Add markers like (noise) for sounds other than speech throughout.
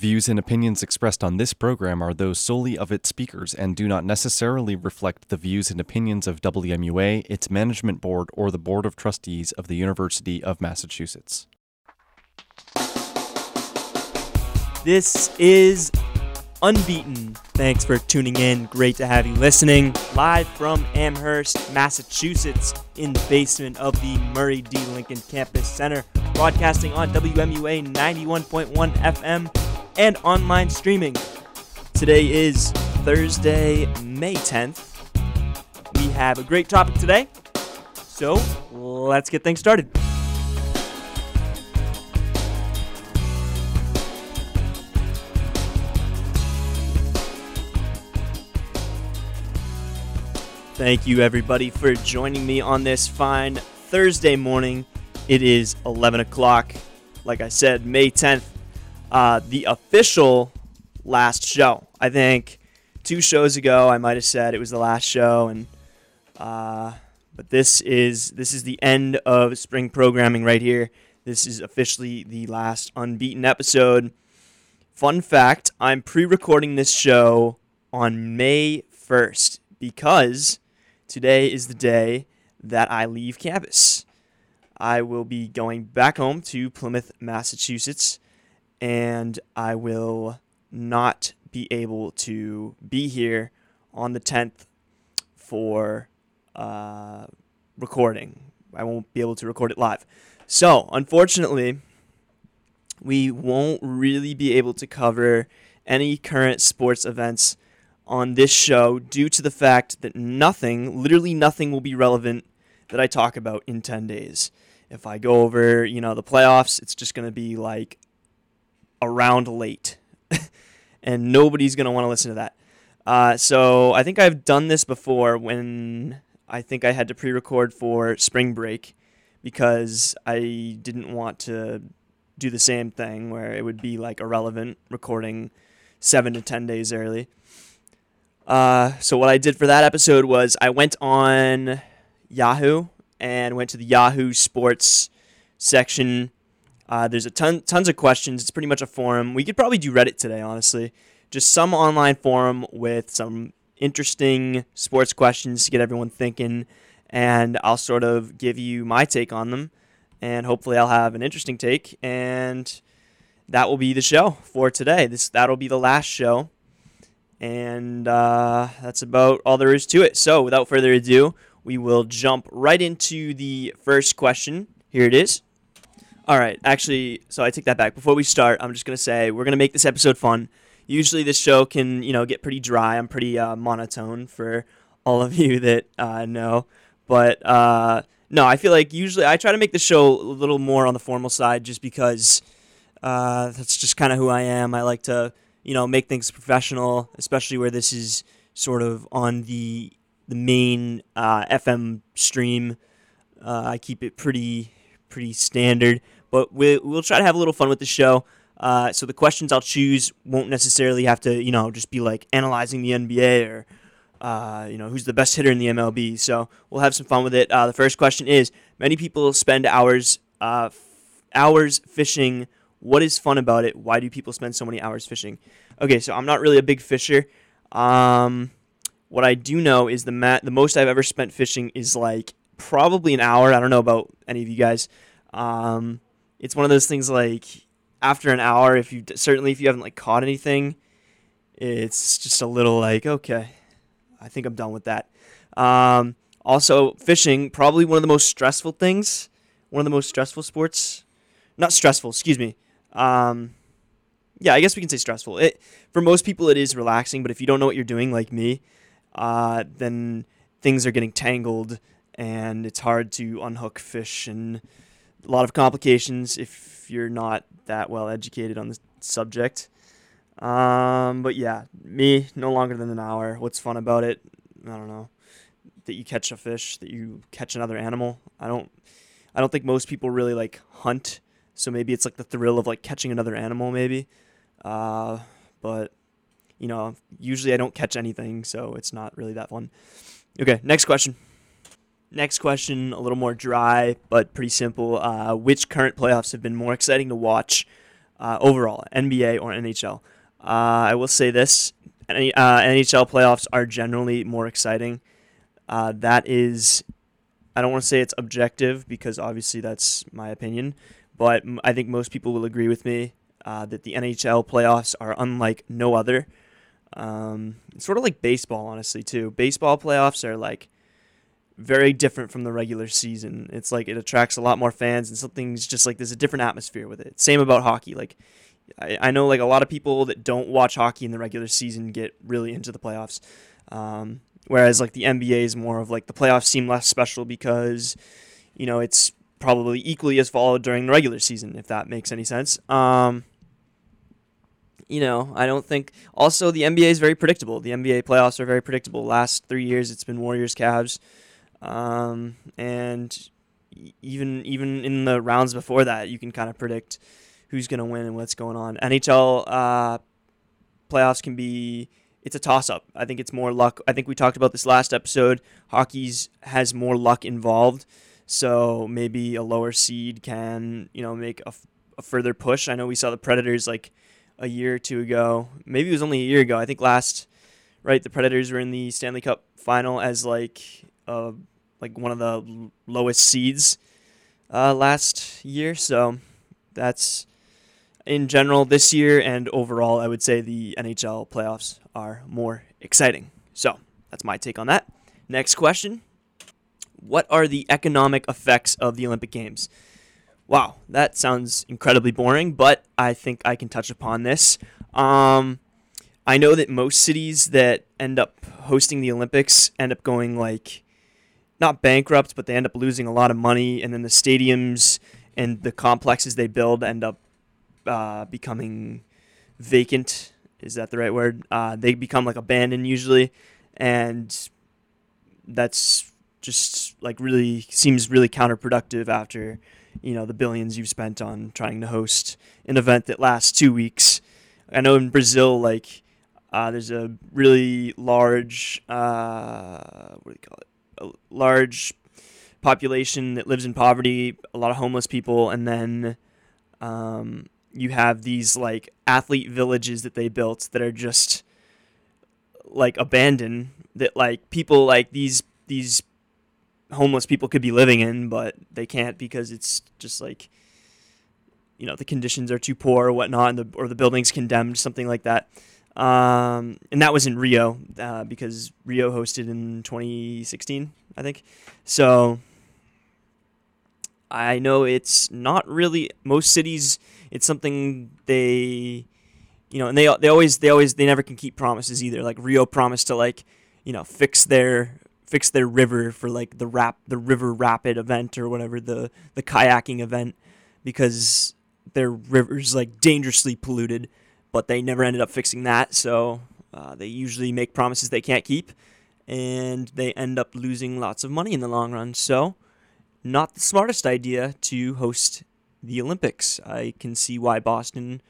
Views and opinions expressed on this program are those solely of its speakers and do not necessarily reflect the views and opinions of WMUA, its management board, or the Board of Trustees of the University of Massachusetts. This is Unbeaton. Thanks for tuning in. Great to have you listening. Live from Amherst, Massachusetts, in the basement of the Murray D. Lincoln Campus Center, broadcasting on WMUA 91.1 FM and online streaming. Today is Thursday, May 10th. We have a great topic today, so let's get things started. Thank you, everybody, for joining me on this fine Thursday morning. It is 11 o'clock. Like I said, May 10th, uh, the official last show. I think two shows ago I might have said it was the last show, and uh, but this is this is the end of spring programming right here. This is officially the last Unbeaton episode. Fun fact: I'm pre-recording this show on May 1st because today is the day that I leave campus. I will be going back home to Plymouth, Massachusetts, and I will not be able to be here on the 10th for uh, recording. I won't be able to record it live. So, unfortunately, we won't really be able to cover any current sports events on this show due to the fact that nothing, literally nothing, will be relevant that I talk about in 10 days. If I go over, you know, the playoffs, it's just going to be like around late. (laughs) and nobody's going to want to listen to that. Uh, so I think I've done this before when I think I had to pre record for spring break because I didn't want to do the same thing where it would be like irrelevant recording seven to 10 days early. Uh, so what I did for that episode was I went on Yahoo and went to the Yahoo Sports section. Uh, there's a ton, tons of questions. It's pretty much a forum. We could probably do Reddit today, honestly. Just some online forum with some interesting sports questions to get everyone thinking, and I'll sort of give you my take on them, and hopefully I'll have an interesting take, and that will be the show for today. This that'll be the last show. And uh, that's about all there is to it. So, without further ado, we will jump right into the first question. Here it is. All right, actually, so I take that back. Before we start, I'm just gonna say we're gonna make this episode fun. Usually, this show can you know get pretty dry. I'm pretty uh, monotone for all of (laughs) you that uh, know, but uh, no, I feel like usually I try to make the show a little more on the formal side, just because uh, that's just kind of who I am. I like to you know, make things professional, especially where this is sort of on the the main uh, FM stream. Uh, I keep it pretty pretty standard, but we, we'll try to have a little fun with the show. Uh, so the questions I'll choose won't necessarily have to, you know, just be like analyzing the NBA or, uh, you know, who's the best hitter in the MLB. So we'll have some fun with it. Uh, the first question is: Many people spend hours uh, f- hours fishing what is fun about it? Why do people spend so many hours fishing? Okay, so I'm not really a big fisher. Um, what I do know is the mat, the most I've ever spent fishing is like probably an hour. I don't know about any of you guys. Um, it's one of those things like after an hour, if you certainly if you haven't like caught anything, it's just a little like okay, I think I'm done with that. Um, also, fishing probably one of the most stressful things, one of the most stressful sports. Not stressful, excuse me. Um, yeah, I guess we can say stressful. It for most people it is relaxing, but if you don't know what you're doing, like me, uh, then things are getting tangled and it's hard to unhook fish and a lot of complications if you're not that well educated on the subject. Um, but yeah, me no longer than an hour. What's fun about it? I don't know. That you catch a fish, that you catch another animal. I don't. I don't think most people really like hunt so maybe it's like the thrill of like catching another animal, maybe. Uh, but you know, usually I don't catch anything, so it's not really that fun. Okay, next question. Next question, a little more dry, but pretty simple. Uh, which current playoffs have been more exciting to watch? uh, overall, NBA or NHL. Uh, I will say this: any, uh, NHL playoffs are generally more exciting. Uh, that is, I don't want to say it's objective because obviously that's my opinion, but I think most people will agree with me uh, that the NHL playoffs are unlike no other. Um, sort of like baseball, honestly, too. Baseball playoffs are like very different from the regular season. It's like it attracts a lot more fans, and something's just like there's a different atmosphere with it. Same about hockey. Like I, I know like a lot of people that don't watch hockey in the regular season get really into the playoffs. Um, whereas like the NBA is more of like the playoffs seem less special because you know it's probably equally as followed during the regular season, if that makes any sense. Um, you know, I don't think. Also, the NBA is very predictable. The NBA playoffs are very predictable. Last three years, it's been Warriors, Cavs, um, and even even in the rounds before that, you can kind of predict who's going to win and what's going on. NHL uh, playoffs can be it's a toss up. I think it's more luck. I think we talked about this last episode. Hockey's has more luck involved, so maybe a lower seed can you know make a, a further push. I know we saw the Predators like a year or two ago. Maybe it was only a year ago. I think last right the Predators were in the Stanley Cup final as like uh like one of the lowest seeds uh, last year. So that's in general this year and overall, I would say the NHL playoffs are more exciting. So that's my take on that. Next question What are the economic effects of the Olympic Games? Wow, that sounds incredibly boring, but I think I can touch upon this. Um, I know that most cities that end up hosting the Olympics end up going like not bankrupt, but they end up losing a lot of money, and then the stadiums and the complexes they build end up uh, becoming vacant. Is that the right word? Uh, they become like abandoned usually, and that's just like really seems really counterproductive after you know the billions you've spent on trying to host an event that lasts two weeks. I know in Brazil, like uh, there's a really large uh, what do you call it? A large population that lives in poverty, a lot of homeless people, and then um, you have these like athlete villages that they built that are just like abandoned that like people like these these homeless people could be living in but they can't because it's just like you know the conditions are too poor or whatnot and the, or the building's condemned something like that um, and that was in rio uh, because rio hosted in 2016 i think. So i know it's not really most cities it's something they you know and they they always they always they never can keep promises either. Like rio promised to like you know fix their fix their river for like the rap the river rapid event or whatever the the kayaking event because their river's like dangerously polluted but they never ended up fixing that so uh, they usually make promises they can't keep and they end up losing lots of money in the long run so not the smartest idea to host the Olympics. I can see why Boston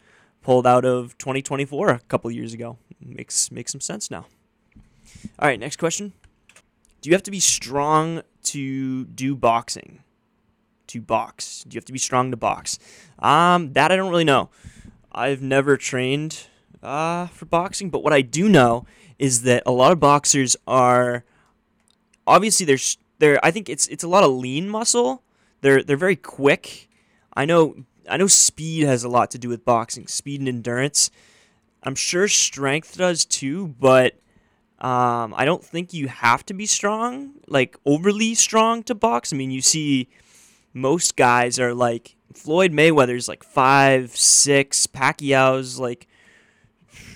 pulled out of 2024 a couple years ago. Makes makes some sense now. All right, next question. Do you have to be strong to do boxing? To box? Do you have to be strong to box? Um, that I don't really know. I've never trained uh, for boxing, but what I do know is that a lot of boxers are obviously there's there. I think it's it's a lot of lean muscle. They're they're very quick I know I know speed has a lot to do with boxing, speed and endurance. I'm sure strength does too, but um, I don't think you have to be strong, like overly strong to box. I mean, you see most guys are like Floyd Mayweather's like five, six, Pacquiao's like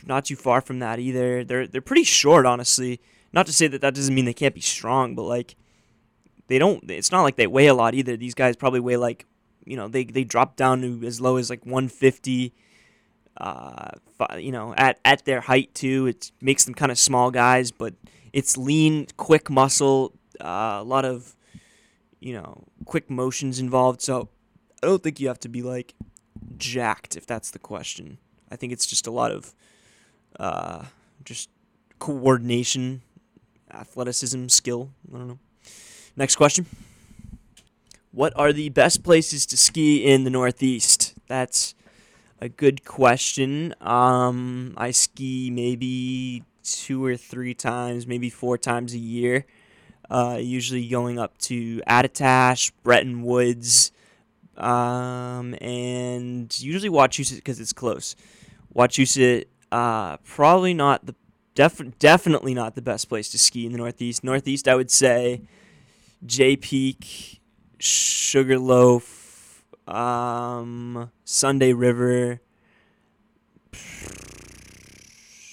not too far from that either. They're they're pretty short, honestly. Not to say that that doesn't mean they can't be strong, but like they don't. It's not like they weigh a lot either. These guys probably weigh like you know they they drop down to as low as like 150 uh you know at at their height too it makes them kind of small guys but it's lean quick muscle uh, a lot of you know quick motions involved so i don't think you have to be like jacked if that's the question i think it's just a lot of uh just coordination athleticism skill i don't know next question what are the best places to ski in the Northeast? That's a good question. Um, I ski maybe two or three times, maybe four times a year. Uh, usually going up to Attitash, Bretton Woods, um, and usually Wachusett because it's close. Wachusett, uh, probably not the def- definitely not the best place to ski in the Northeast. Northeast, I would say Jay Peak, Sugarloaf, um, Sunday River.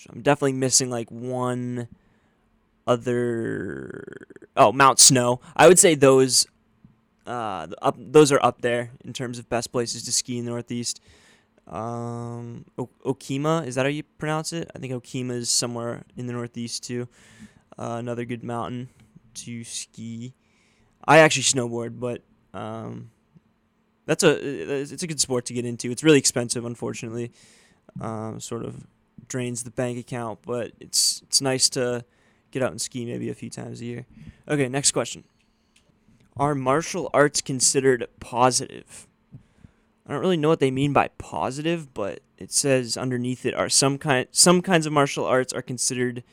I'm definitely missing like one other. Oh, Mount Snow. I would say those. Uh, up those are up there in terms of best places to ski in the Northeast. Um, o- Okemo is that how you pronounce it? I think Okemo is somewhere in the Northeast too. Uh, another good mountain to ski. I actually snowboard, but um, that's a it's a good sport to get into. It's really expensive, unfortunately. Um, sort of drains the bank account, but it's it's nice to get out and ski maybe a few times a year. Okay, next question. Are martial arts considered positive? I don't really know what they mean by positive, but it says underneath it are some kind some kinds of martial arts are considered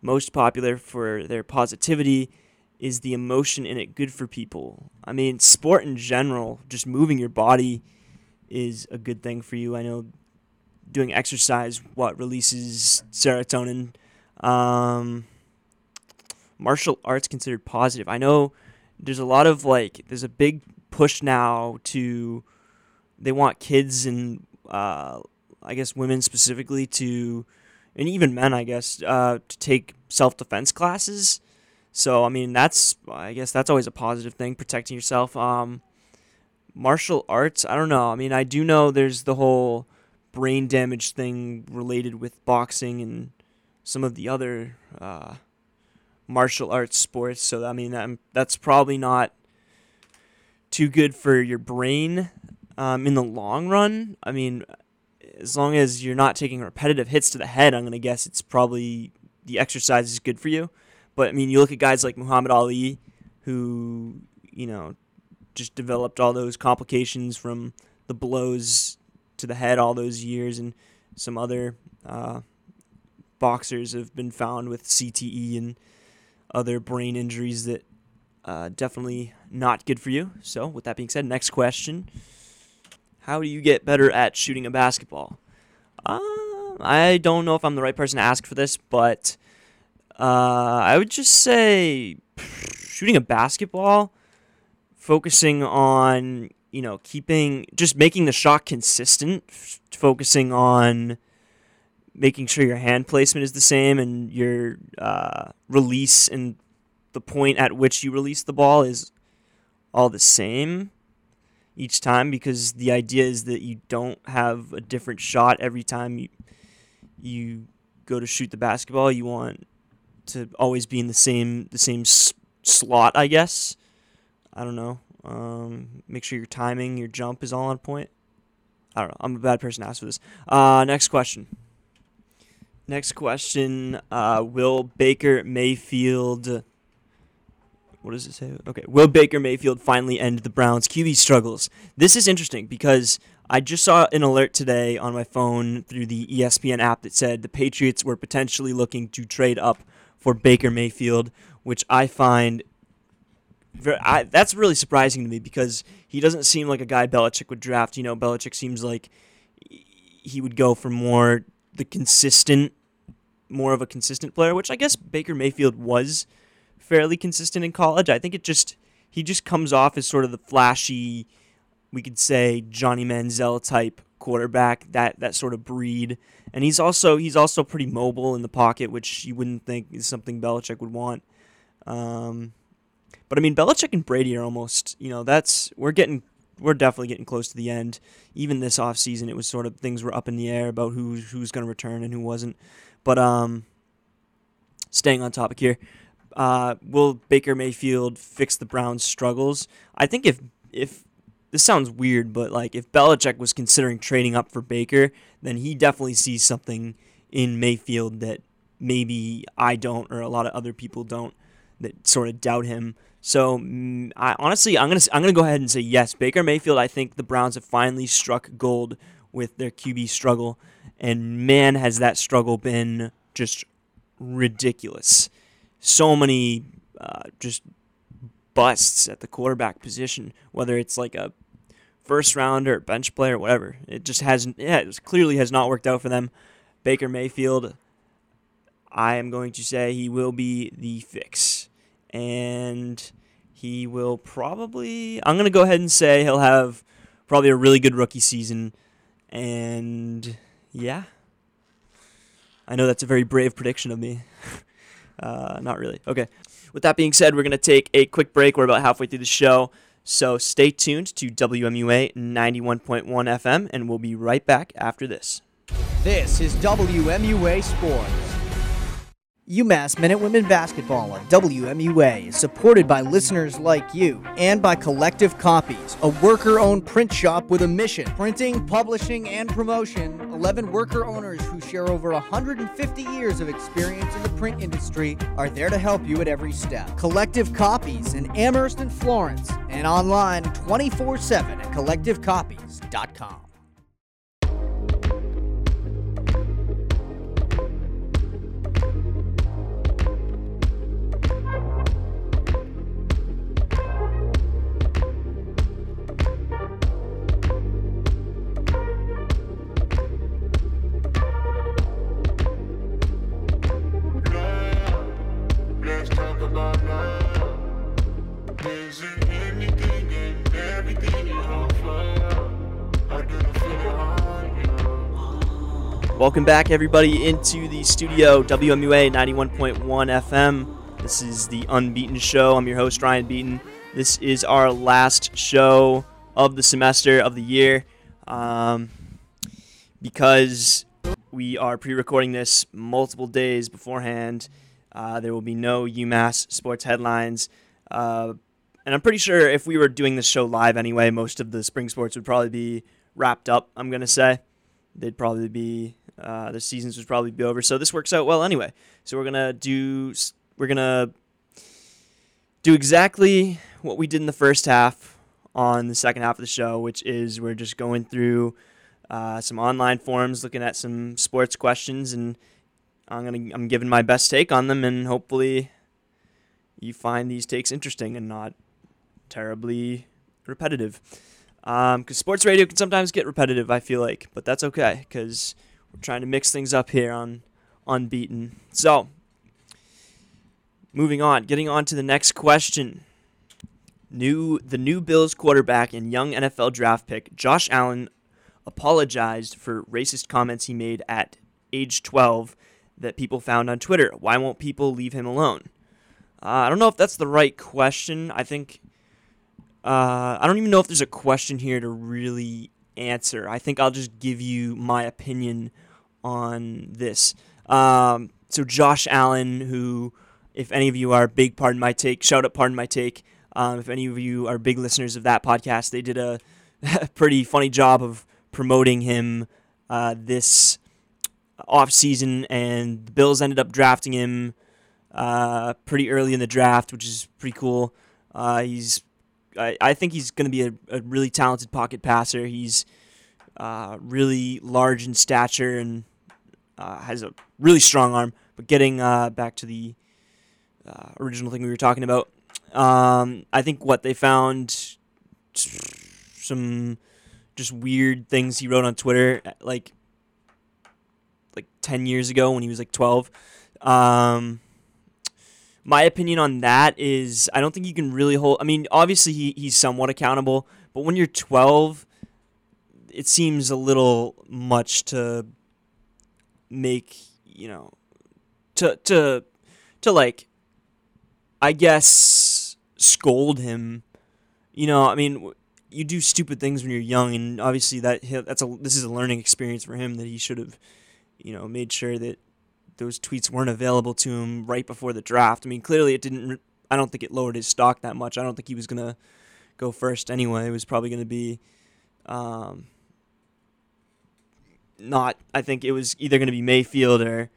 most popular for their positivity. Is the emotion in it good for people? I mean, sport in general, just moving your body is a good thing for you. I know doing exercise what releases serotonin. Um, martial arts considered positive. I know there's a lot of like there's a big push now to they want kids and uh, I guess women specifically to and even men I guess uh, to take self defense classes. So I mean that's I guess that's always a positive thing protecting yourself. Um, martial arts I don't know. I mean I do know there's the whole brain damage thing related with boxing and some of the other uh, martial arts sports. So I mean that, that's probably not too good for your brain um, in the long run. I mean, as long as you're not taking repetitive hits to the head, I'm gonna guess it's probably the exercise is good for you. But I mean, you look at guys like Muhammad Ali, who you know just developed all those complications from the blows to the head all those years, and some other uh, boxers have been found with CTE and other brain injuries that uh, definitely not good for you. So, with that being said, next question: How do you get better at shooting a basketball? Uh, I don't know if I'm the right person to ask for this, but uh, I would just say shooting a basketball, focusing on you know keeping just making the shot consistent, f- focusing on making sure your hand placement is the same and your uh, release and the point at which you release the ball is all the same each time because the idea is that you don't have a different shot every time you you go to shoot the basketball. You want to always be in the same the same s- slot, I guess. I don't know. Um, make sure your timing, your jump is all on point. I don't know. I'm a bad person to ask for this. Uh, next question. Next question. Uh, will Baker Mayfield. What does it say? Okay. Will Baker Mayfield finally end the Browns' QB struggles? This is interesting because I just saw an alert today on my phone through the ESPN app that said the Patriots were potentially looking to trade up for Baker Mayfield, which I find I, that's really surprising to me because he doesn't seem like a guy Belichick would draft. You know, Belichick seems like he would go for more the consistent, more of a consistent player, which I guess Baker Mayfield was fairly consistent in college. I think it just he just comes off as sort of the flashy, we could say Johnny Manziel type quarterback, that that sort of breed. And he's also he's also pretty mobile in the pocket, which you wouldn't think is something Belichick would want. Um, but I mean, Belichick and Brady are almost, you know, that's we're getting we're definitely getting close to the end. Even this offseason, it was sort of things were up in the air about who who's going to return and who wasn't. But um, staying on topic here, uh, will Baker Mayfield fix the Browns' struggles? I think if if this sounds weird, but like if Belichick was considering trading up for Baker, then he definitely sees something in Mayfield that maybe I don't or a lot of other people don't that sort of doubt him. So mm, I honestly I'm gonna I'm gonna go ahead and say yes. Baker Mayfield. I think the Browns have finally struck gold with their QB struggle. And man, has that struggle been just ridiculous. So many uh, just busts at the quarterback position, whether it's like a first rounder, or bench player, whatever. It just hasn't. Yeah, it clearly has not worked out for them. Baker Mayfield, I am going to say he will be the fix, and he will probably. I'm going to go ahead and say he'll have probably a really good rookie season, and yeah. I know that's a very brave prediction of me. (laughs) uh, not really. Okay. With that being said, we're going to take a quick break. We're about halfway through the show. So stay tuned to WMUA 91.1 FM, and we'll be right back after this. This is WMUA Sports. UMass Men and Women Basketball on WMUA is supported by listeners like you and by Collective Copies, a worker owned print shop with a mission printing, publishing, and promotion. 11 worker owners who share over 150 years of experience in the print industry are there to help you at every step. Collective Copies in Amherst and Florence and online 24 7 at collectivecopies.com. Welcome back, everybody, into the studio, WMUA 91.1 FM. This is the Unbeaton Show. I'm your host, Ryan Beaton. This is our last show of the semester, of the year, um, because we are pre recording this multiple days beforehand. Uh, there will be no UMass sports headlines. Uh, and I'm pretty sure if we were doing this show live anyway, most of the spring sports would probably be wrapped up, I'm going to say they'd probably be uh, the seasons would probably be over. So this works out well anyway. So we're gonna do we're gonna do exactly what we did in the first half on the second half of the show, which is we're just going through uh, some online forums, looking at some sports questions, and I'm gonna I'm giving my best take on them, and hopefully you find these takes interesting and not terribly repetitive because Um, sports radio can sometimes get repetitive. I feel like, but that's okay because trying to mix things up here on Unbeaton. So, moving on, getting on to the next question. New the new Bills quarterback and young NFL draft pick Josh Allen apologized for racist comments he made at age 12 that people found on Twitter. Why won't people leave him alone? Uh, I don't know if that's the right question. I think uh, I don't even know if there's a question here to really answer. I think I'll just give you my opinion on this. Um, so Josh Allen, who, if any of you are big, pardon my take, shout out, pardon my take. Um, if any of you are big listeners of that podcast, they did a (laughs) pretty funny job of promoting him uh, this off season, and the Bills ended up drafting him uh, pretty early in the draft, which is pretty cool. Uh, he's I, I think he's going to be a, a really talented pocket passer. He's uh, really large in stature and uh, has a really strong arm. But getting uh, back to the uh, original thing we were talking about, um, I think what they found some just weird things he wrote on Twitter, like like ten years ago when he was like twelve. Um, my opinion on that is I don't think you can really hold. I mean, obviously he, he's somewhat accountable, but when you're 12, it seems a little much to make you know to to to like I guess scold him. You know, I mean, you do stupid things when you're young, and obviously that that's a this is a learning experience for him that he should have, you know, made sure that those tweets weren't available to him right before the draft. I mean, clearly it didn't. I don't think it lowered his stock that much. I don't think he was gonna go first anyway. It was probably gonna be, um, not. I think it was either gonna be Mayfield or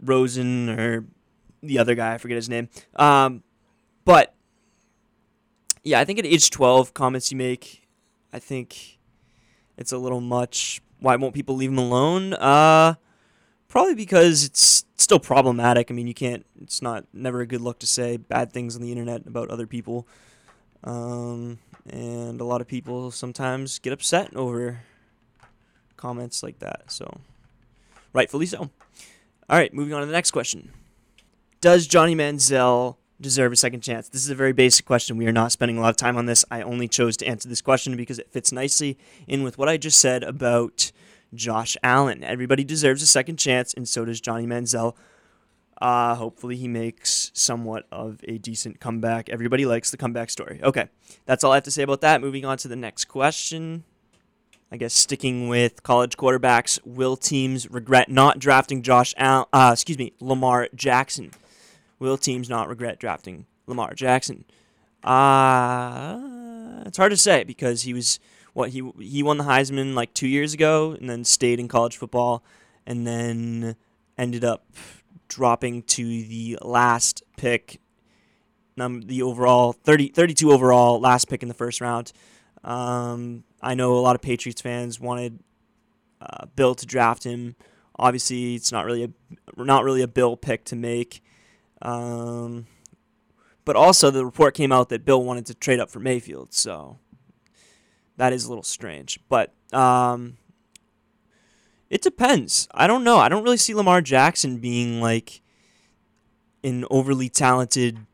Rosen or the other guy. I forget his name. Um, but yeah, I think at age twelve, comments you make, I think it's a little much. why won't people leave him alone? Uh, probably because it's still problematic. I mean, you can't. It's not never a good look to say bad things on the internet about other people. Um, and a lot of people sometimes get upset over comments like that. So, rightfully so. All right, moving on to the next question. Does Johnny Manziel deserve a second chance? This is a very basic question. We are not spending a lot of time on this. I only chose to answer this question because it fits nicely in with what I just said about Josh Allen. Everybody deserves a second chance, and so does Johnny Manziel. Uh, hopefully, he makes somewhat of a decent comeback. Everybody likes the comeback story. Okay, that's all I have to say about that. Moving on to the next question. I guess sticking with college quarterbacks, will teams regret not drafting Josh Allen? Uh, excuse me, Lamar Jackson. Will teams not regret drafting Lamar Jackson? Uh, it's hard to say because he was what he he won the Heisman like two years ago, and then stayed in college football, and then ended up dropping to the last pick, num the overall 30, 32 overall last pick in the first round. Um, I know a lot of Patriots fans wanted uh, Bill to draft him. Obviously, it's not really a not really a Bill pick to make. Um, but also, the report came out that Bill wanted to trade up for Mayfield, so that is a little strange. But um, it depends. I don't know. I don't really see Lamar Jackson being like an overly talented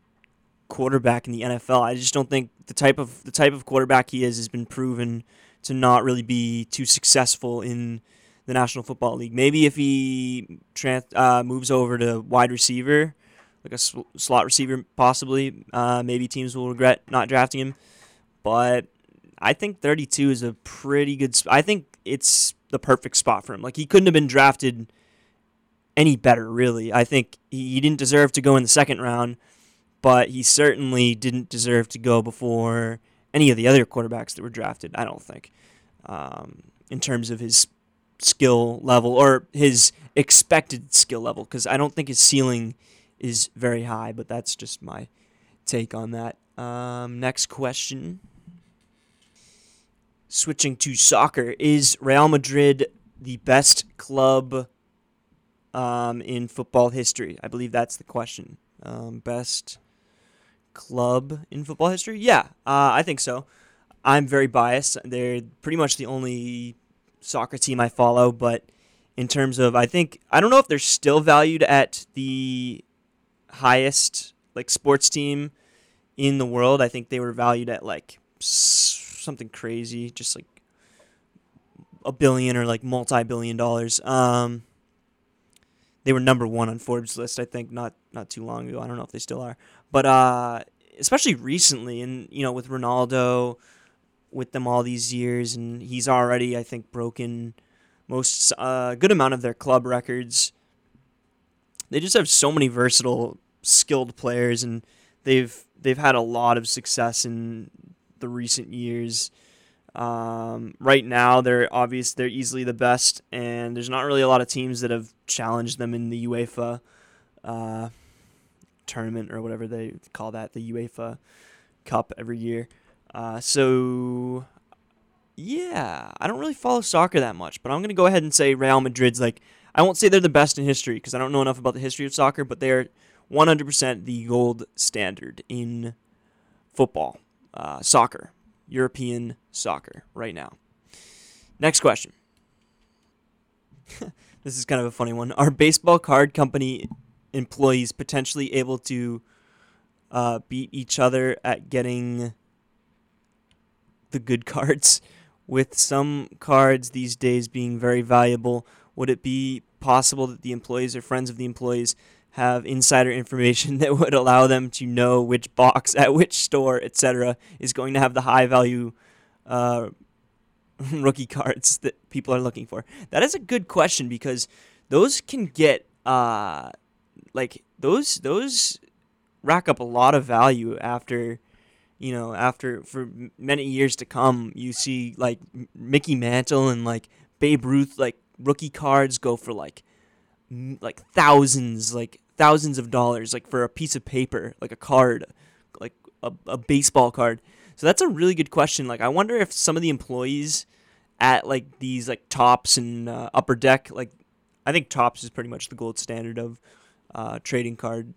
quarterback in the NFL. I just don't think the type of the type of quarterback he is has been proven to not really be too successful in the National Football League. Maybe if he trans, uh, moves over to wide receiver, like a sl- slot receiver, possibly, uh, maybe teams will regret not drafting him. But I think 32 is a pretty good. Sp- I think it's the perfect spot for him. Like he couldn't have been drafted any better, really. I think he, he didn't deserve to go in the second round, but he certainly didn't deserve to go before any of the other quarterbacks that were drafted. I don't think, um, in terms of his skill level or his expected skill level, because I don't think his ceiling is very high. But that's just my take on that. Um, next question. Switching to soccer, is Real Madrid the best club um, in football history? I believe that's the question. Um, best club in football history? Yeah, uh, I think so. I'm very biased. They're pretty much the only soccer team I follow, but in terms of, I think, I don't know if they're still valued at the highest like sports team in the world. I think they were valued at like something crazy, just like a billion or like multi-billion dollars. Um, they were number one on Forbes list, I think, not not too long ago. I don't know if they still are, but uh, especially recently, and you know, with Ronaldo, with them all these years, and he's already, I think, broken most uh, good amount of their club records. They just have so many versatile, skilled players, and they've they've had a lot of success in the recent years. Um, right now, they're obvious they're easily the best, and there's not really a lot of teams that have challenged them in the UEFA uh, tournament or whatever they call that, the UEFA Cup every year. Uh, so, yeah, I don't really follow soccer that much, but I'm gonna go ahead and say Real Madrid's like I won't say they're the best in history because I don't know enough about the history of soccer, but they're 100% the gold standard in football, uh, soccer, European soccer right now. Next question. (laughs) this is kind of a funny one. Are baseball card company employees potentially able to uh, beat each other at getting the good (laughs) cards? With some cards these days being very valuable, would it be possible that the employees or friends of the employees have insider information (laughs) that would allow them to know which box (laughs) at which store, etc., is going to have the high value uh, rookie cards that people are looking for? That is a good question because those can get uh, like those those rack up a lot of value after you know after for many years to come. You see like Mickey Mantle and like Babe Ruth like rookie cards go for like like thousands like thousands of dollars like for a piece of paper like a card like a, a baseball card so that's a really good question like i wonder if some of the employees at like these like Topps and uh, upper deck. Like I think Topps is pretty much the gold standard of uh, trading card,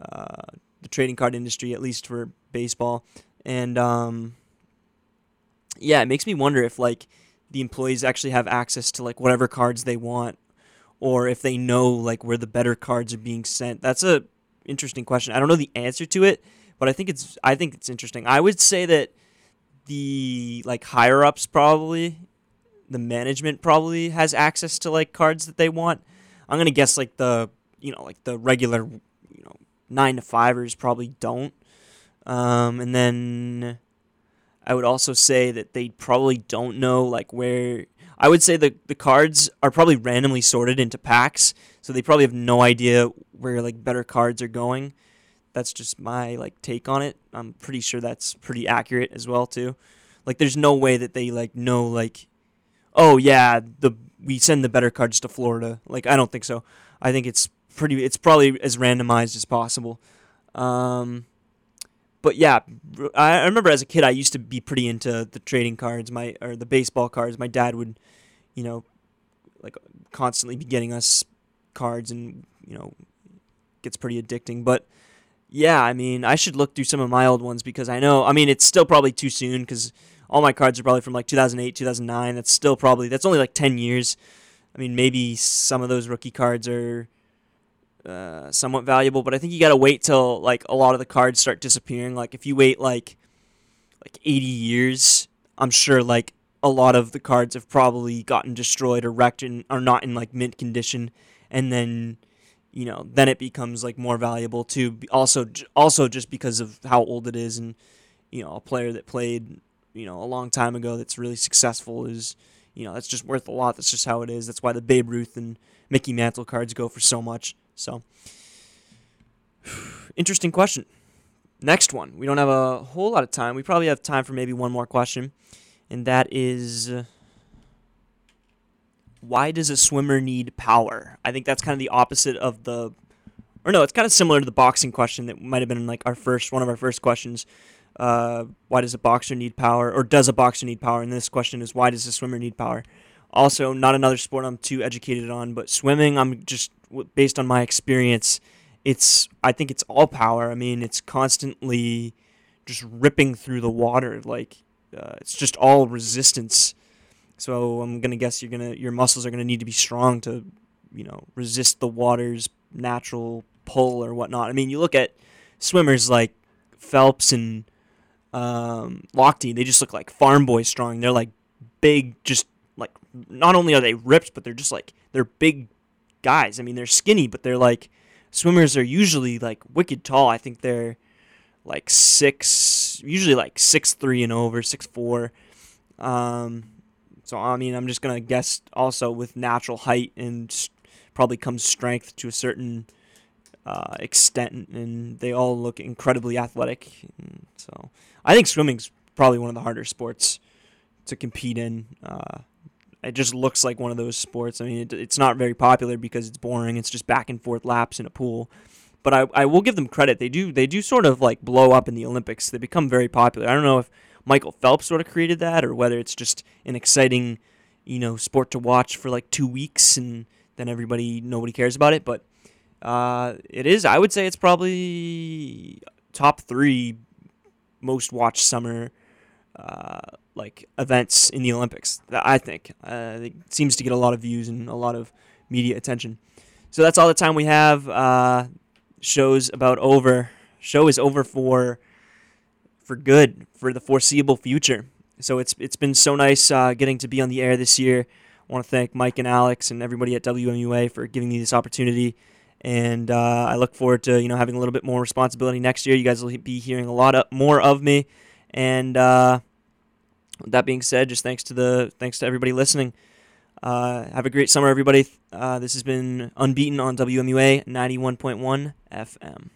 uh, the trading card industry, at least for baseball. And um, yeah, it makes me wonder if like the employees actually have access to like whatever cards they want, or if they know like where the better cards are being sent. That's a interesting question. I don't know the answer to it, but I think it's I think it's interesting. I would say that the like higher ups probably the management probably has access to like cards that they want. I'm gonna guess like the you know like the regular you know nine to fivers probably don't. Um, and then I would also say that they probably don't know like where. I would say the the cards are probably randomly sorted into packs, so they probably have no idea where like better cards are going. That's just my like take on it. I'm pretty sure that's pretty accurate as well too. Like there's no way that they like know like oh yeah, the we send the better cards to Florida. Like I don't think so. I think it's pretty it's probably as randomized as possible. Um but yeah, I remember as a kid I used to be pretty into the trading cards, my or the baseball cards. My dad would, you know, like constantly be getting us cards and, you know, gets pretty addicting, but yeah, I mean, I should look through some of my old ones because I know, I mean, it's still probably too soon cuz all my cards are probably from like 2008, 2009. That's still probably that's only like 10 years. I mean, maybe some of those rookie cards are uh, somewhat valuable, but I think you gotta wait till like a lot of the cards start disappearing. Like if you wait like like 80 years, I'm sure like a lot of the cards have probably gotten destroyed or wrecked and are not in like mint condition, and then you know then it becomes like more valuable too. Also, also just because of how old it is, and you know a player that played you know a long time ago that's really successful is you know that's just worth a lot. That's just how it is. That's why the Babe Ruth and Mickey Mantle cards go for so much. So, interesting question. Next one. We don't have a whole lot of time. We probably have time for maybe one more question, and that is why does a swimmer need power? I think that's kind of the opposite of the or no, it's kind of similar to the boxing question that might have been like our first one of our first questions. Uh, why does a boxer need power, or does a boxer need power? And this question is why does a swimmer need power? Also, not another sport I'm too educated on, but swimming, I'm just based on my experience. It's I think it's all power. I mean, it's constantly just ripping through the water. Like uh, it's just all resistance. So I'm gonna guess you're gonna your muscles are gonna need to be strong to, you know, resist the water's natural pull or whatnot. I mean, you look at swimmers like Phelps and um, Lochte, they just look like farm boys strong. They're like big, just like not only are they ripped, but they're just like they're big guys. I mean, they're skinny, but they're like swimmers are usually like wicked tall. I think they're like six, usually like six three and over, six four. Um, so I mean, I'm just gonna guess also with natural height and probably comes strength to a certain uh, extent, and they all look incredibly athletic. So I think swimming's probably one of the harder sports to compete in. Uh, it just looks like one of those sports. I mean, it, it's not very popular because it's boring. It's just back and forth laps in a pool. But I, I will give them credit. They do they do sort of like blow up in the Olympics. They become very popular. I don't know if Michael Phelps sort of created that or whether it's just an exciting, you know, sport to watch for like two weeks and then everybody nobody cares about it. But uh, it is. I would say it's probably top three most watched summer uh, like events in the Olympics. I think uh, it seems to get a lot of views and a lot of media attention. So that's all the time we have. Uh, show's about over. Show is over for for good for the foreseeable future. So it's it's been so nice uh, getting to be on the air this year. I want to thank Mike and Alex and everybody at WMUA for giving me this opportunity. And uh, I look forward to you know having a little bit more responsibility next year. You guys will be hearing a lot of, more of me. And uh, with that being said, just thanks to the thanks to everybody listening. Uh, have a great summer, everybody. Uh, this has been Unbeaton on WMUA 91.1 FM.